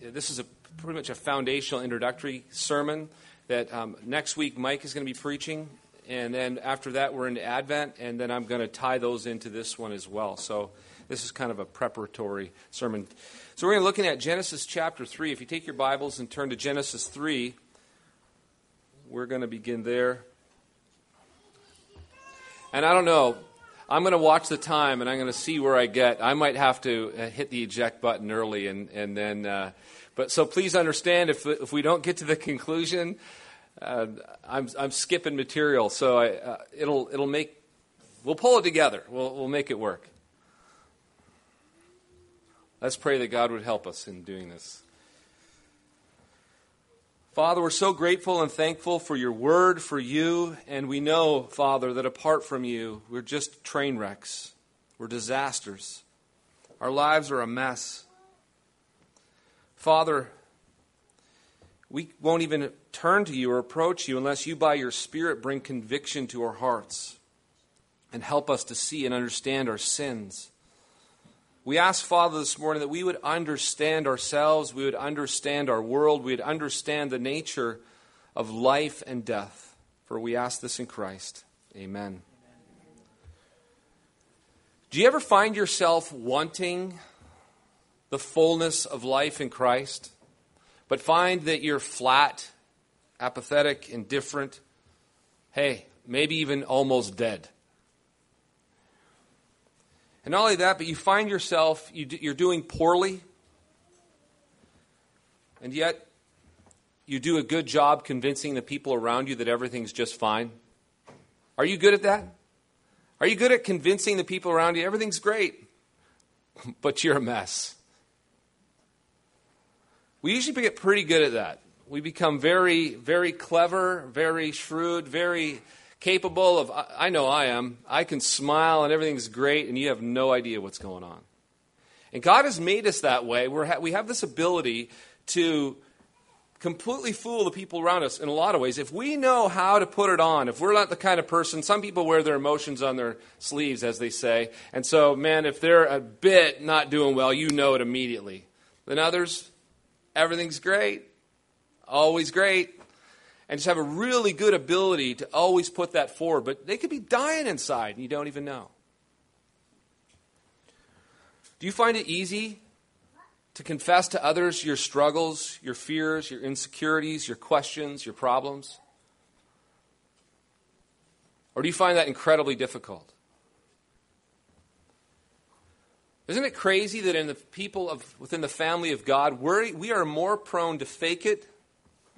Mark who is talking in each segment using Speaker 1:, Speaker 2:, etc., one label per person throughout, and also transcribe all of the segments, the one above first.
Speaker 1: this is a pretty much a foundational introductory sermon that um, next week Mike is going to be preaching, and then after that we're into Advent, and then I'm going to tie those into this one as well. So this is kind of a preparatory sermon. So we're going to looking at Genesis chapter three. If you take your Bibles and turn to Genesis three, we're going to begin there. And I don't know. I'm going to watch the time and I'm going to see where I get. I might have to uh, hit the eject button early and, and then. Uh, but so please understand if, if we don't get to the conclusion, uh, I'm, I'm skipping material. So I, uh, it'll, it'll make. We'll pull it together. We'll, we'll make it work. Let's pray that God would help us in doing this. Father, we're so grateful and thankful for your word, for you, and we know, Father, that apart from you, we're just train wrecks. We're disasters. Our lives are a mess. Father, we won't even turn to you or approach you unless you, by your Spirit, bring conviction to our hearts and help us to see and understand our sins. We ask, Father, this morning that we would understand ourselves, we would understand our world, we would understand the nature of life and death. For we ask this in Christ. Amen. Do you ever find yourself wanting the fullness of life in Christ, but find that you're flat, apathetic, indifferent? Hey, maybe even almost dead. And not only that, but you find yourself, you are doing poorly, and yet you do a good job convincing the people around you that everything's just fine. Are you good at that? Are you good at convincing the people around you everything's great, but you're a mess? We usually get pretty good at that. We become very, very clever, very shrewd, very capable of, I know I am, I can smile and everything's great, and you have no idea what's going on. And God has made us that way. We're, we have this ability to completely fool the people around us in a lot of ways. If we know how to put it on, if we're not the kind of person, some people wear their emotions on their sleeves, as they say. And so, man, if they're a bit not doing well, you know it immediately. Then others, everything's great, always great and just have a really good ability to always put that forward. But they could be dying inside and you don't even know. Do you find it easy to confess to others your struggles, your fears, your insecurities, your questions, your problems? Or do you find that incredibly difficult? Isn't it crazy that in the people of within the family of God, we're, we are more prone to fake it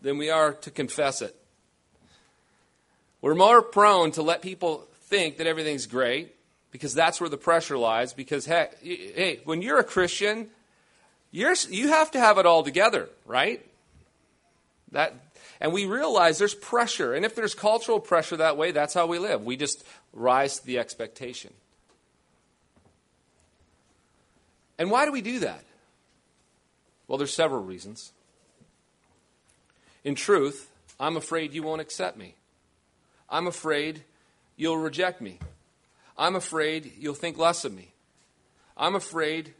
Speaker 1: than we are to confess it. We're more prone to let people think that everything's great because that's where the pressure lies. Because, hey, when you're a Christian, you're, you have to have it all together, right? That, and we realize there's pressure. And if there's cultural pressure that way, that's how we live. We just rise to the expectation. And why do we do that? Well, there's several reasons. In truth, I'm afraid you won't accept me. I'm afraid you'll reject me. I'm afraid you'll think less of me. I'm afraid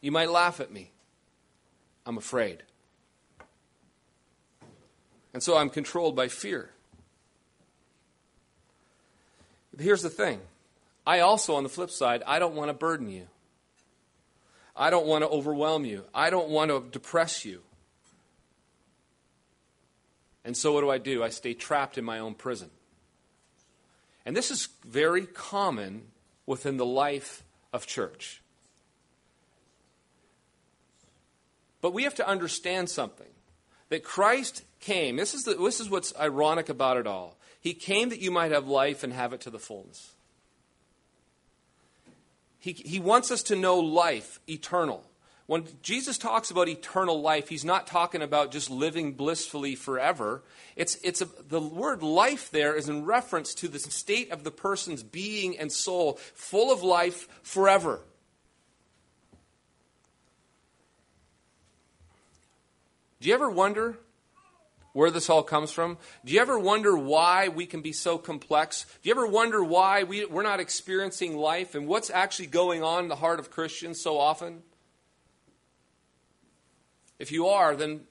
Speaker 1: you might laugh at me. I'm afraid. And so I'm controlled by fear. But here's the thing I also, on the flip side, I don't want to burden you. I don't want to overwhelm you. I don't want to depress you. And so what do I do? I stay trapped in my own prison. And this is very common within the life of church. But we have to understand something that Christ came. This is, the, this is what's ironic about it all. He came that you might have life and have it to the fullness. He, he wants us to know life, eternal. When Jesus talks about eternal life, he's not talking about just living blissfully forever. It's, it's a, the word life there is in reference to the state of the person's being and soul, full of life forever. Do you ever wonder where this all comes from? Do you ever wonder why we can be so complex? Do you ever wonder why we, we're not experiencing life and what's actually going on in the heart of Christians so often? If you are, then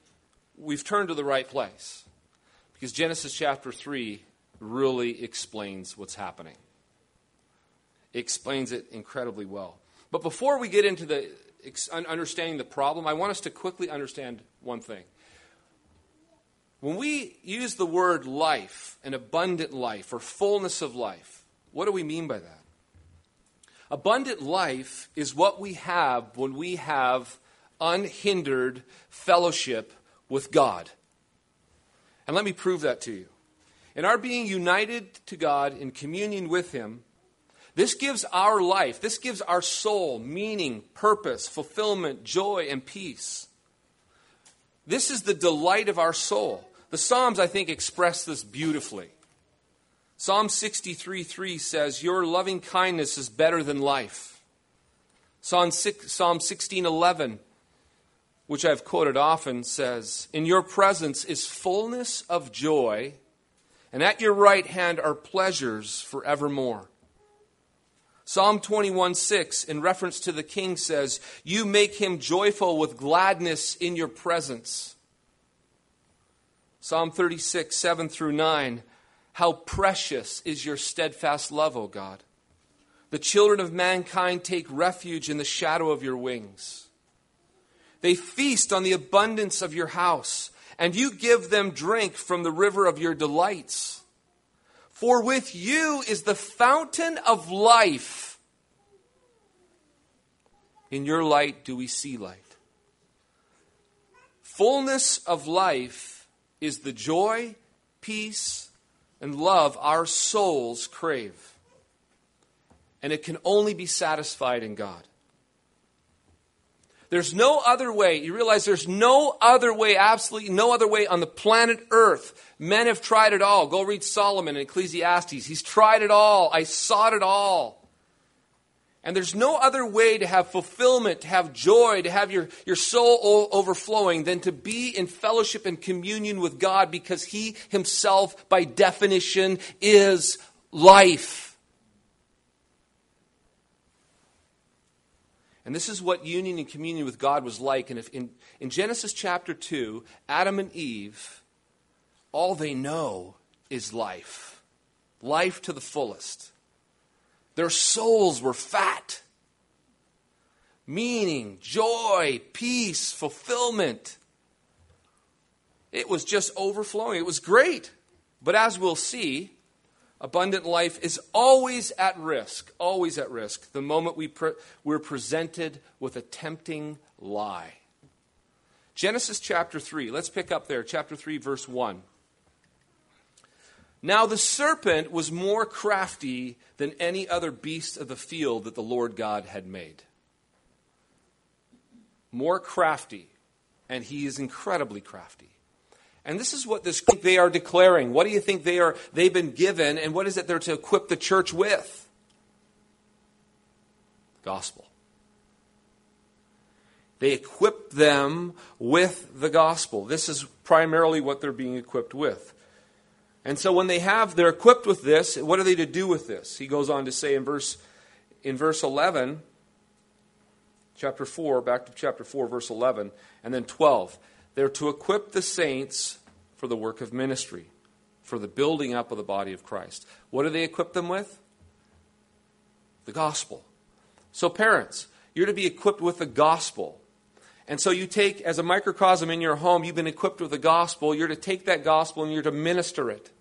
Speaker 1: we've turned to the right place. Because Genesis chapter 3 really explains what's happening. It explains it incredibly well. But before we get into the understanding the problem, I want us to quickly understand one thing. When we use the word life, an abundant life, or fullness of life, what do we mean by that? Abundant life is what we have when we have unhindered fellowship with God. And let me prove that to you. In our being united to God in communion with Him, this gives our life, this gives our soul meaning, purpose, fulfillment, joy, and peace. This is the delight of our soul. The Psalms, I think, express this beautifully. Psalm 63 3 says, Your loving kindness is better than life. Psalm 16 11 which I've quoted often, says, In your presence is fullness of joy, and at your right hand are pleasures forevermore. Psalm 21 6, in reference to the king, says, You make him joyful with gladness in your presence. Psalm 36 7 through 9, How precious is your steadfast love, O God! The children of mankind take refuge in the shadow of your wings. They feast on the abundance of your house, and you give them drink from the river of your delights. For with you is the fountain of life. In your light do we see light. Fullness of life is the joy, peace, and love our souls crave. And it can only be satisfied in God. There's no other way. You realize there's no other way, absolutely no other way on the planet Earth. Men have tried it all. Go read Solomon in Ecclesiastes. He's tried it all. I sought it all. And there's no other way to have fulfillment, to have joy, to have your, your soul overflowing than to be in fellowship and communion with God because He Himself, by definition, is life. And this is what union and communion with God was like. And in, in Genesis chapter 2, Adam and Eve, all they know is life life to the fullest. Their souls were fat. Meaning, joy, peace, fulfillment. It was just overflowing. It was great. But as we'll see, abundant life is always at risk, always at risk, the moment we pre- we're presented with a tempting lie. Genesis chapter 3, let's pick up there, chapter 3, verse 1. Now the serpent was more crafty than any other beast of the field that the Lord God had made. More crafty, and he is incredibly crafty. And this is what this they are declaring. What do you think they are they've been given and what is it they're to equip the church with? Gospel. They equip them with the gospel. This is primarily what they're being equipped with. And so when they have they're equipped with this, what are they to do with this? He goes on to say in verse in verse 11 chapter 4 back to chapter 4 verse 11 and then 12 they're to equip the saints for the work of ministry, for the building up of the body of Christ. What do they equip them with? The gospel. So, parents, you're to be equipped with the gospel. And so you take, as a microcosm in your home, you've been equipped with the gospel. You're to take that gospel and you're to minister it.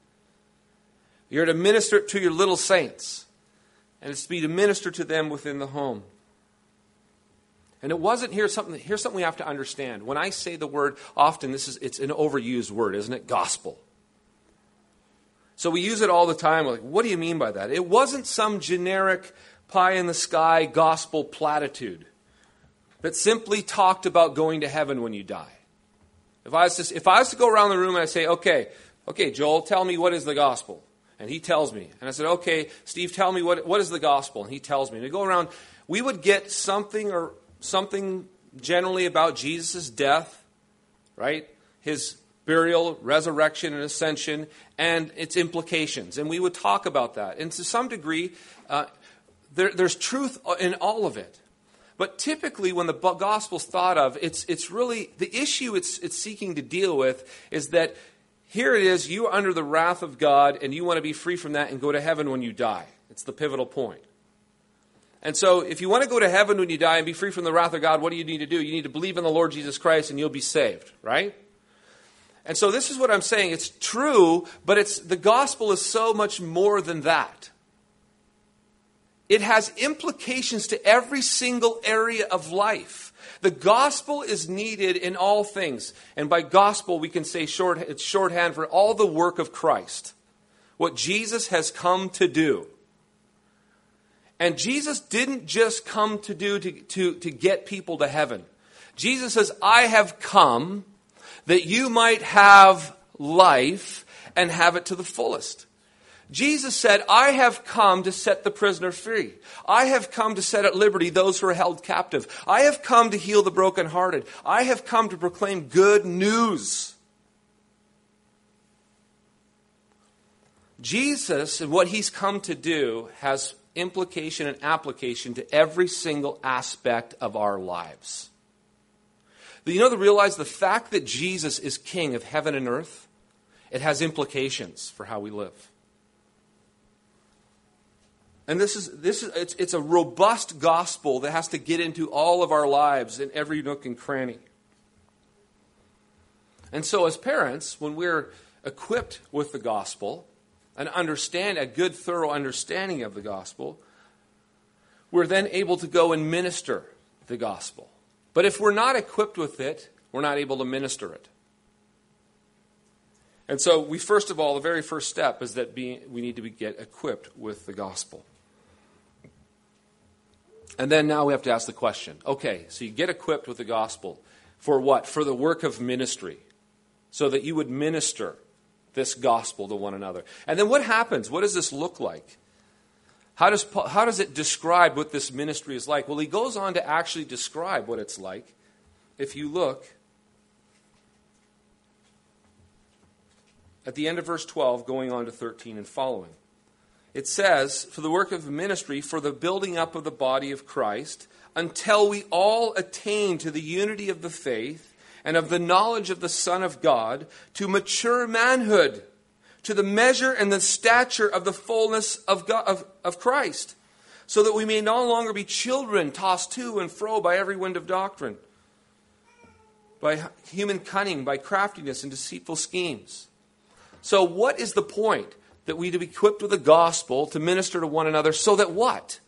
Speaker 1: You're to minister it to your little saints. And it's to be to minister to them within the home. And it wasn't here's something here's something we have to understand. When I say the word often this is it's an overused word, isn't it? Gospel. So we use it all the time. Like, what do you mean by that? It wasn't some generic pie in the sky gospel platitude that simply talked about going to heaven when you die. If I was to, if I was to go around the room and I say, okay, okay, Joel, tell me what is the gospel. And he tells me. And I said, okay, Steve, tell me what, what is the gospel. And he tells me. And we go around, we would get something or something generally about Jesus' death, right? His burial, resurrection, and ascension, and its implications. And we would talk about that. And to some degree, uh, there, there's truth in all of it. But typically, when the gospel's thought of, it's, it's really the issue it's, it's seeking to deal with is that here it is, you are under the wrath of God, and you want to be free from that and go to heaven when you die. It's the pivotal point. And so, if you want to go to heaven when you die and be free from the wrath of God, what do you need to do? You need to believe in the Lord Jesus Christ and you'll be saved, right? And so, this is what I'm saying. It's true, but it's, the gospel is so much more than that. It has implications to every single area of life. The gospel is needed in all things. And by gospel, we can say short, it's shorthand for all the work of Christ. What Jesus has come to do. And Jesus didn't just come to do to, to, to get people to heaven. Jesus says, I have come that you might have life and have it to the fullest. Jesus said, I have come to set the prisoner free. I have come to set at liberty those who are held captive. I have come to heal the brokenhearted. I have come to proclaim good news. Jesus and what he's come to do has implication and application to every single aspect of our lives. You know, to realize the fact that Jesus is king of heaven and earth, it has implications for how we live. And this is, this is it's, it's a robust gospel that has to get into all of our lives in every nook and cranny. And so, as parents, when we're equipped with the gospel, and understand a good, thorough understanding of the gospel, we're then able to go and minister the gospel. But if we're not equipped with it, we're not able to minister it. And so, we first of all, the very first step is that we need to be, get equipped with the gospel. And then now we have to ask the question okay, so you get equipped with the gospel. For what? For the work of ministry. So that you would minister this gospel to one another. And then what happens? What does this look like? How does, how does it describe what this ministry is like? Well, he goes on to actually describe what it's like. If you look at the end of verse 12, going on to 13 and following, it says, For the work of ministry, for the building up of the body of Christ, until we all attain to the unity of the faith and of the knowledge of the Son of God to mature manhood, to the measure and the stature of the fullness of, God, of, of Christ, so that we may no longer be children tossed to and fro by every wind of doctrine, by human cunning, by craftiness and deceitful schemes. So, what is the point? That we to be equipped with the gospel to minister to one another so that what?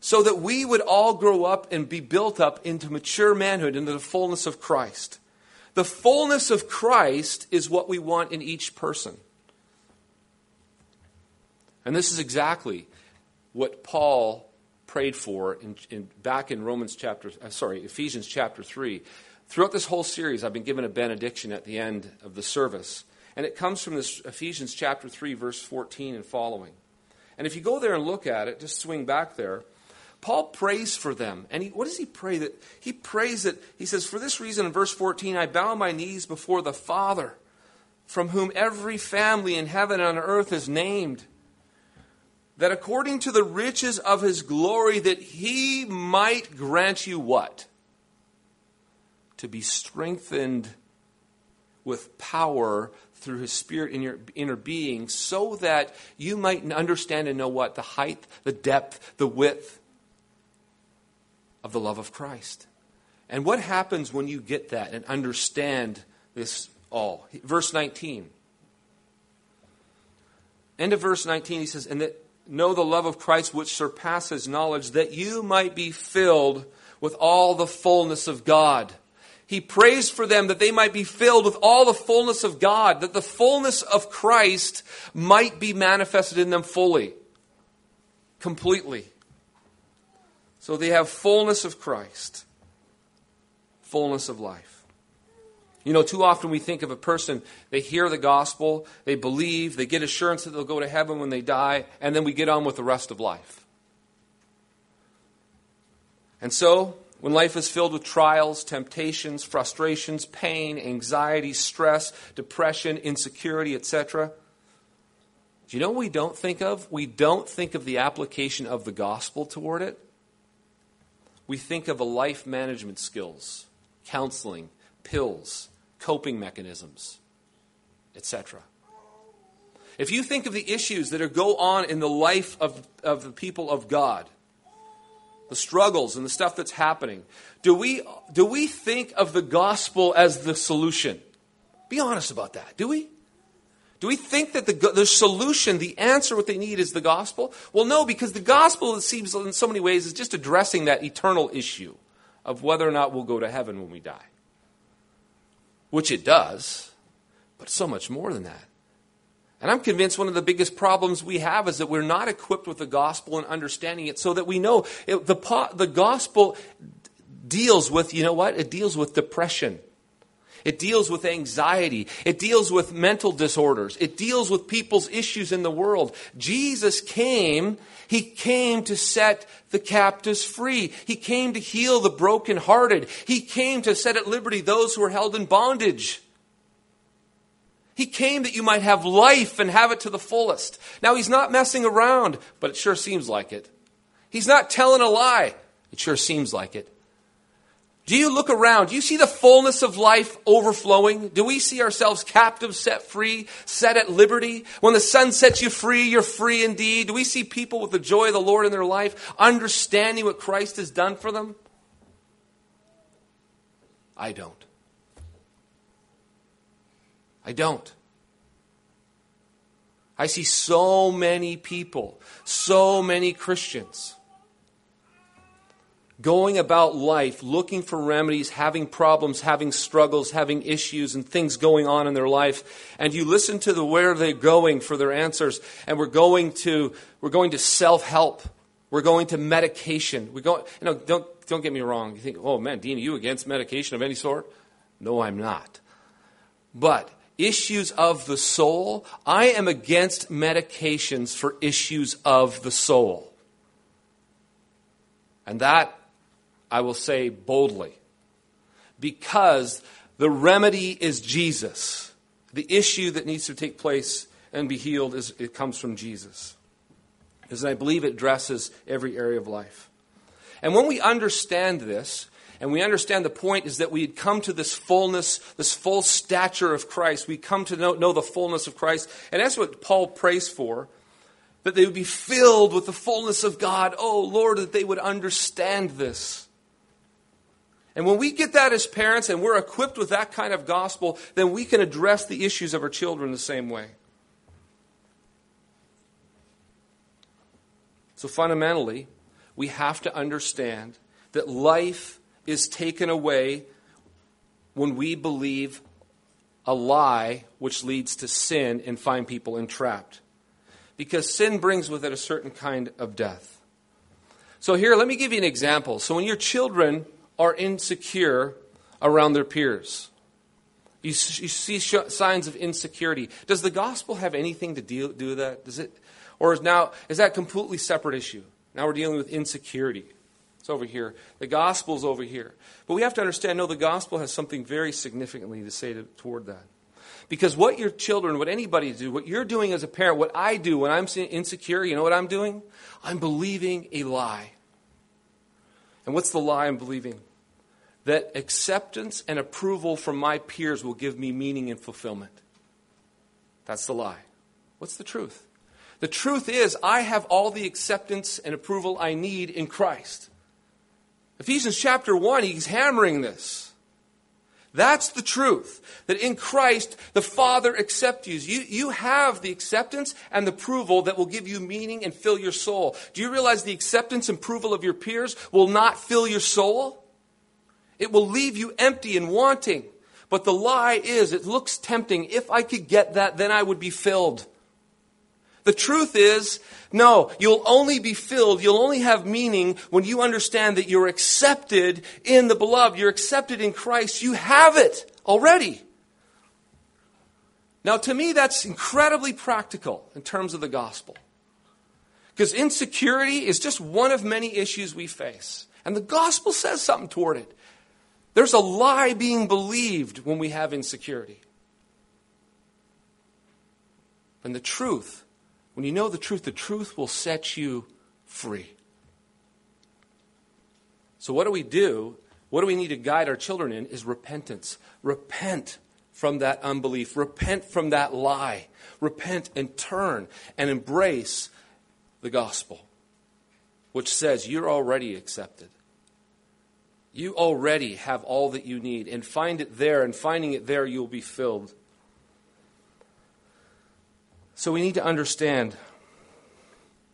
Speaker 1: So that we would all grow up and be built up into mature manhood, into the fullness of Christ. The fullness of Christ is what we want in each person. And this is exactly what Paul prayed for in, in, back in Romans chapter, uh, sorry, Ephesians chapter 3. Throughout this whole series, I've been given a benediction at the end of the service. And it comes from this Ephesians chapter 3, verse 14 and following. And if you go there and look at it, just swing back there, Paul prays for them. And he, what does he pray? That he prays that he says, For this reason, in verse 14, I bow my knees before the Father, from whom every family in heaven and on earth is named, that according to the riches of his glory, that he might grant you what? To be strengthened with power through his spirit in your inner being, so that you might understand and know what? The height, the depth, the width, of the love of Christ. And what happens when you get that and understand this all? Verse 19. End of verse 19, he says, And that know the love of Christ which surpasses knowledge, that you might be filled with all the fullness of God. He prays for them that they might be filled with all the fullness of God, that the fullness of Christ might be manifested in them fully, completely. So they have fullness of Christ, fullness of life. You know, too often we think of a person, they hear the gospel, they believe, they get assurance that they'll go to heaven when they die, and then we get on with the rest of life. And so, when life is filled with trials, temptations, frustrations, pain, anxiety, stress, depression, insecurity, etc., do you know what we don't think of? We don't think of the application of the gospel toward it. We think of a life management skills, counseling, pills, coping mechanisms, etc. If you think of the issues that are go on in the life of, of the people of God, the struggles and the stuff that's happening, do we, do we think of the gospel as the solution? Be honest about that, do we? Do we think that the, the solution, the answer, what they need is the gospel? Well, no, because the gospel, it seems in so many ways, is just addressing that eternal issue of whether or not we'll go to heaven when we die. Which it does, but so much more than that. And I'm convinced one of the biggest problems we have is that we're not equipped with the gospel and understanding it so that we know it, the, the gospel deals with, you know what? It deals with depression. It deals with anxiety. It deals with mental disorders. It deals with people's issues in the world. Jesus came, He came to set the captives free. He came to heal the brokenhearted. He came to set at liberty those who are held in bondage. He came that you might have life and have it to the fullest. Now, He's not messing around, but it sure seems like it. He's not telling a lie. It sure seems like it. Do you look around? Do you see the fullness of life overflowing? Do we see ourselves captives set free, set at liberty? When the Son sets you free, you're free indeed. Do we see people with the joy of the Lord in their life, understanding what Christ has done for them? I don't. I don't. I see so many people, so many Christians going about life looking for remedies, having problems, having struggles, having issues, and things going on in their life. And you listen to the where they're going for their answers, and we're going to we're going to self help. We're going to medication. We go, you know, don't don't get me wrong. You think, oh man, Dean, are you against medication of any sort? No, I'm not. But issues of the soul, I am against medications for issues of the soul. And that I will say boldly, because the remedy is Jesus. The issue that needs to take place and be healed is it comes from Jesus. Because I believe it addresses every area of life. And when we understand this, and we understand the point is that we had come to this fullness, this full stature of Christ. We come to know, know the fullness of Christ. And that's what Paul prays for that they would be filled with the fullness of God. Oh, Lord, that they would understand this. And when we get that as parents and we're equipped with that kind of gospel, then we can address the issues of our children the same way. So fundamentally, we have to understand that life is taken away when we believe a lie which leads to sin and find people entrapped. Because sin brings with it a certain kind of death. So, here, let me give you an example. So, when your children are insecure around their peers. You, you see sh- signs of insecurity. Does the gospel have anything to deal, do with that? Does it, or is now is that a completely separate issue? Now we're dealing with insecurity. It's over here. The gospel's over here. But we have to understand, no, the gospel has something very significantly to say to, toward that. Because what your children, what anybody do, what you're doing as a parent, what I do when I'm insecure, you know what I'm doing? I'm believing a lie. And what's the lie I'm believing? That acceptance and approval from my peers will give me meaning and fulfillment. That's the lie. What's the truth? The truth is, I have all the acceptance and approval I need in Christ. Ephesians chapter 1, he's hammering this. That's the truth. That in Christ, the Father accepts you. you. You have the acceptance and the approval that will give you meaning and fill your soul. Do you realize the acceptance and approval of your peers will not fill your soul? It will leave you empty and wanting. But the lie is, it looks tempting. If I could get that, then I would be filled. The truth is, no, you'll only be filled, you'll only have meaning when you understand that you're accepted in the beloved, you're accepted in Christ, you have it already. Now, to me, that's incredibly practical in terms of the gospel. Because insecurity is just one of many issues we face. And the gospel says something toward it. There's a lie being believed when we have insecurity. And the truth, when you know the truth, the truth will set you free. So, what do we do? What do we need to guide our children in is repentance. Repent from that unbelief. Repent from that lie. Repent and turn and embrace the gospel, which says you're already accepted. You already have all that you need, and find it there, and finding it there, you'll be filled. So we need to understand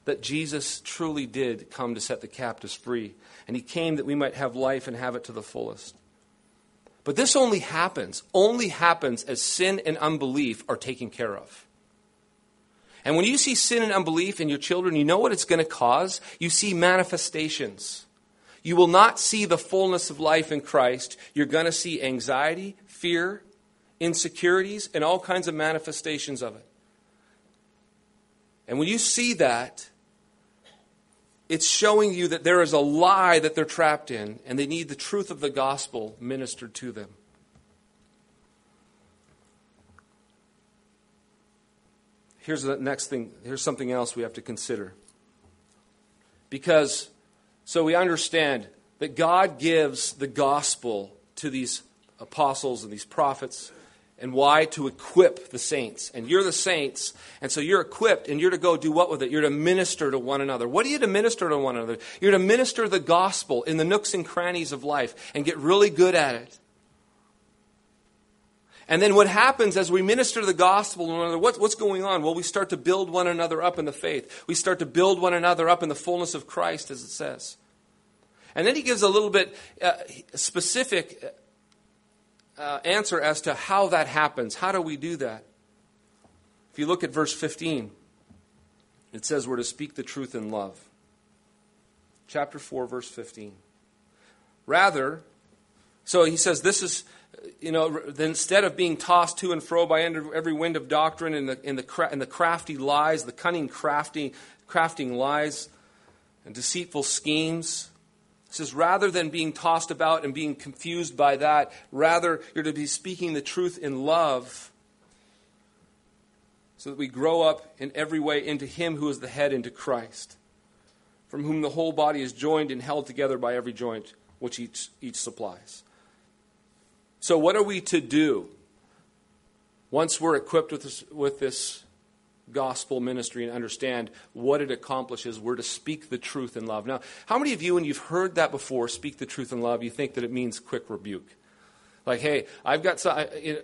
Speaker 1: that Jesus truly did come to set the captives free, and he came that we might have life and have it to the fullest. But this only happens, only happens as sin and unbelief are taken care of. And when you see sin and unbelief in your children, you know what it's going to cause? You see manifestations. You will not see the fullness of life in Christ. You're going to see anxiety, fear, insecurities, and all kinds of manifestations of it. And when you see that, it's showing you that there is a lie that they're trapped in, and they need the truth of the gospel ministered to them. Here's the next thing. Here's something else we have to consider. Because, so we understand that God gives the gospel to these apostles and these prophets and why? To equip the saints. And you're the saints, and so you're equipped, and you're to go do what with it? You're to minister to one another. What are you to minister to one another? You're to minister the gospel in the nooks and crannies of life and get really good at it. And then what happens as we minister the gospel to one another, what, what's going on? Well, we start to build one another up in the faith. We start to build one another up in the fullness of Christ, as it says. And then he gives a little bit uh, specific uh, answer as to how that happens. How do we do that? If you look at verse 15, it says we're to speak the truth in love. Chapter 4, verse 15. Rather, so he says this is you know, instead of being tossed to and fro by every wind of doctrine and the, in the, in the crafty lies, the cunning crafty, crafting lies and deceitful schemes, it says, rather than being tossed about and being confused by that, rather you're to be speaking the truth in love so that we grow up in every way into Him who is the head, into Christ, from whom the whole body is joined and held together by every joint which each, each supplies. So, what are we to do once we're equipped with this, with this gospel ministry and understand what it accomplishes? We're to speak the truth in love. Now, how many of you, when you've heard that before, speak the truth in love, you think that it means quick rebuke? Like, hey, I've got some, I,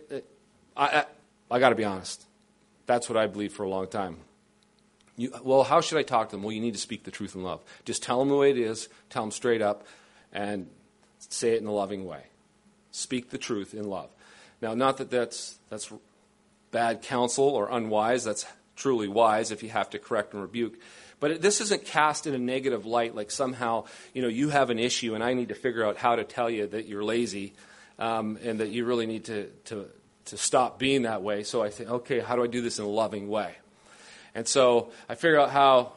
Speaker 1: I, I, got to be honest. That's what I believed for a long time. You, well, how should I talk to them? Well, you need to speak the truth in love. Just tell them the way it is, tell them straight up, and say it in a loving way. Speak the truth in love. Now, not that that's, that's bad counsel or unwise. That's truly wise if you have to correct and rebuke. But this isn't cast in a negative light, like somehow you know you have an issue and I need to figure out how to tell you that you're lazy um, and that you really need to, to to stop being that way. So I think, okay, how do I do this in a loving way? And so I figure out how,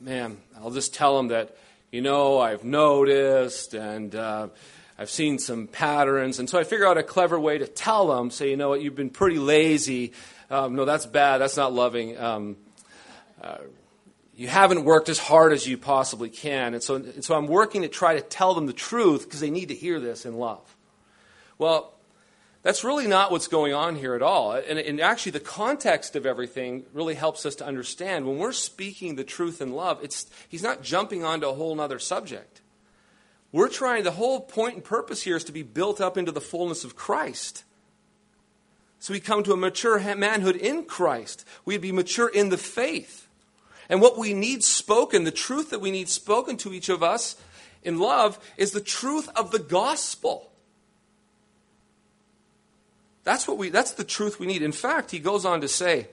Speaker 1: man, I'll just tell them that, you know, I've noticed and. Uh, I've seen some patterns. And so I figure out a clever way to tell them, say, you know what, you've been pretty lazy. Um, no, that's bad. That's not loving. Um, uh, you haven't worked as hard as you possibly can. And so, and so I'm working to try to tell them the truth because they need to hear this in love. Well, that's really not what's going on here at all. And, and, actually, the context of everything really helps us to understand. When we're speaking the truth in love, it's, he's not jumping onto a whole other subject. We're trying, the whole point and purpose here is to be built up into the fullness of Christ. So we come to a mature manhood in Christ. We'd be mature in the faith. And what we need spoken, the truth that we need spoken to each of us in love, is the truth of the gospel. That's what we that's the truth we need. In fact, he goes on to say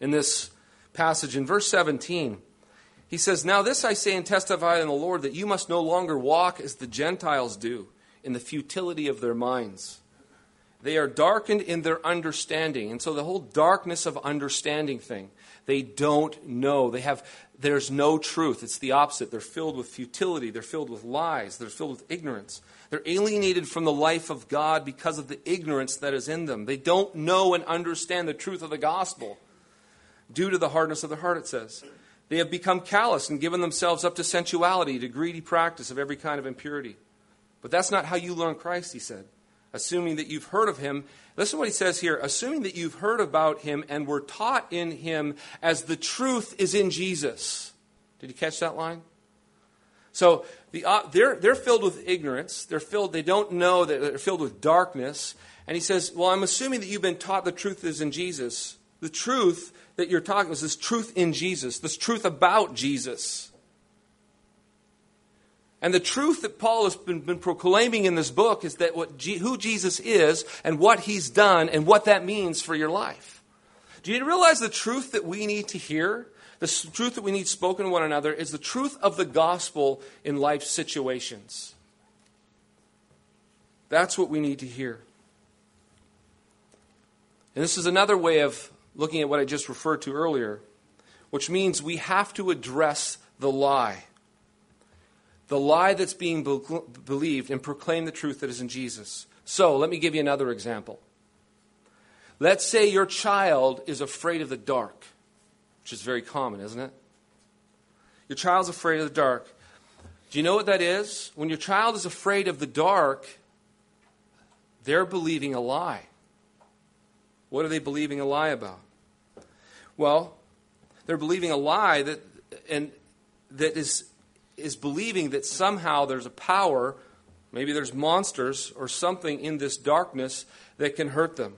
Speaker 1: in this passage in verse 17, he says, Now this I say and testify in the Lord that you must no longer walk as the Gentiles do in the futility of their minds. They are darkened in their understanding. And so the whole darkness of understanding thing, they don't know. They have there's no truth. It's the opposite. They're filled with futility, they're filled with lies, they're filled with ignorance. They're alienated from the life of God because of the ignorance that is in them. They don't know and understand the truth of the gospel due to the hardness of the heart, it says. They have become callous and given themselves up to sensuality, to greedy practice of every kind of impurity. But that's not how you learn Christ, he said. Assuming that you've heard of him. Listen to what he says here. Assuming that you've heard about him and were taught in him as the truth is in Jesus. Did you catch that line? So the, uh, they're, they're filled with ignorance. They're filled, they don't know that they're filled with darkness. And he says, Well, I'm assuming that you've been taught the truth is in Jesus. The truth that you're talking is this truth in Jesus, this truth about Jesus. And the truth that Paul has been, been proclaiming in this book is that what who Jesus is and what he's done and what that means for your life. Do you realize the truth that we need to hear? The truth that we need spoken to one another is the truth of the gospel in life situations. That's what we need to hear. And this is another way of looking at what I just referred to earlier, which means we have to address the lie. The lie that's being be- believed and proclaim the truth that is in Jesus. So, let me give you another example. Let's say your child is afraid of the dark, which is very common, isn't it? Your child's afraid of the dark. Do you know what that is? When your child is afraid of the dark, they're believing a lie. What are they believing a lie about? Well, they're believing a lie that and that is is believing that somehow there's a power, maybe there's monsters or something in this darkness that can hurt them.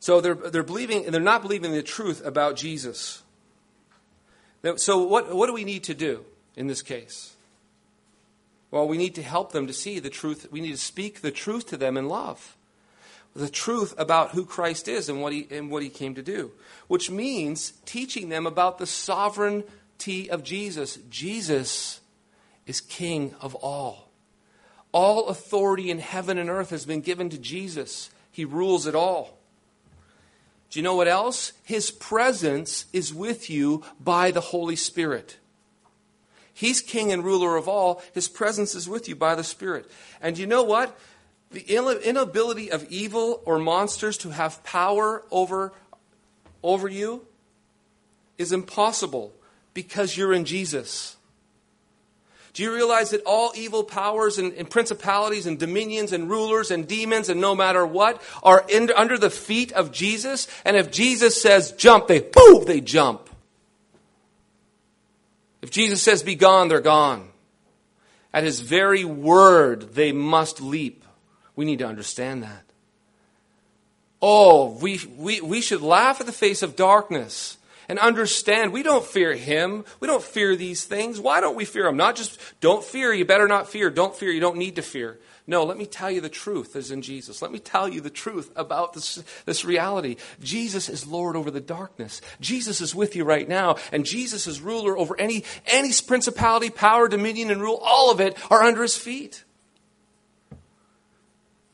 Speaker 1: So they're, they're believing, they're not believing the truth about Jesus. So what, what do we need to do in this case? Well, we need to help them to see the truth. We need to speak the truth to them in love the truth about who Christ is and what he, and what he came to do, which means teaching them about the sovereignty of Jesus. Jesus is King of all. All authority in heaven and earth has been given to Jesus, He rules it all. Do you know what else? His presence is with you by the Holy Spirit. He's king and ruler of all. His presence is with you by the Spirit. And you know what? The inability of evil or monsters to have power over, over you is impossible because you're in Jesus. Do you realize that all evil powers and, and principalities and dominions and rulers and demons and no matter what are in, under the feet of Jesus? And if Jesus says jump, they boom, they jump. If Jesus says be gone, they're gone. At his very word, they must leap. We need to understand that. Oh, we, we, we should laugh at the face of darkness and understand we don't fear him. We don't fear these things. Why don't we fear him? Not just don't fear, you better not fear. Don't fear, you don't need to fear. No, let me tell you the truth as in Jesus. Let me tell you the truth about this, this reality. Jesus is Lord over the darkness. Jesus is with you right now, and Jesus is ruler over any, any principality, power, dominion, and rule. All of it are under his feet.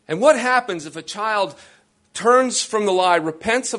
Speaker 1: And what happens if a child turns from the lie, repents of